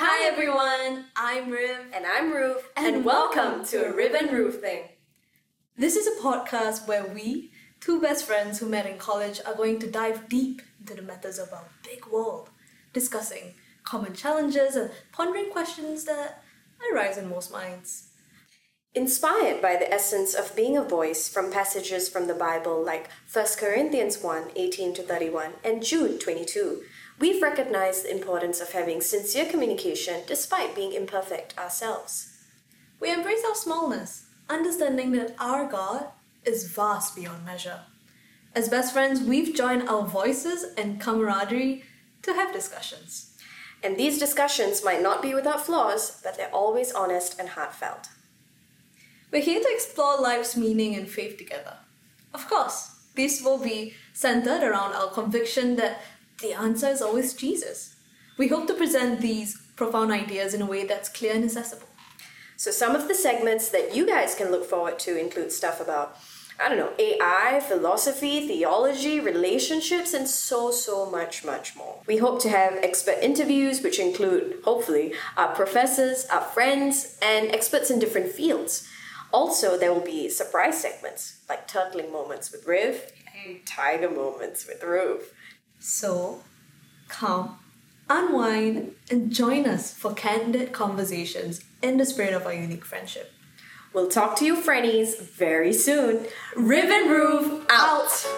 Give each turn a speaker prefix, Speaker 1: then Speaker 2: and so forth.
Speaker 1: Hi everyone, I'm Riv.
Speaker 2: And I'm Ruv,
Speaker 1: And
Speaker 2: and, welcome
Speaker 1: welcome
Speaker 2: to a Riv and Ruv thing.
Speaker 1: This is a podcast where we, two best friends who met in college, are going to dive deep into the matters of our big world, discussing common challenges and pondering questions that arise in most minds.
Speaker 2: Inspired by the essence of being a voice from passages from the Bible like 1 Corinthians 1 18 to 31 and Jude 22, we've recognized the importance of having sincere communication despite being imperfect ourselves.
Speaker 1: We embrace our smallness, understanding that our God is vast beyond measure. As best friends, we've joined our voices and camaraderie to have discussions.
Speaker 2: And these discussions might not be without flaws, but they're always honest and heartfelt.
Speaker 1: We're here to explore life's meaning and faith together. Of course, this will be centered around our conviction that the answer is always Jesus. We hope to present these profound ideas in a way that's clear and accessible.
Speaker 2: So, some of the segments that you guys can look forward to include stuff about, I don't know, AI, philosophy, theology, relationships, and so, so much, much more. We hope to have expert interviews, which include, hopefully, our professors, our friends, and experts in different fields. Also, there will be surprise segments like turtling moments with Riv and tiger moments with Ruv.
Speaker 1: So, come, unwind, and join us for candid conversations in the spirit of our unique friendship.
Speaker 2: We'll talk to you, friendies, very soon. And Ruv out.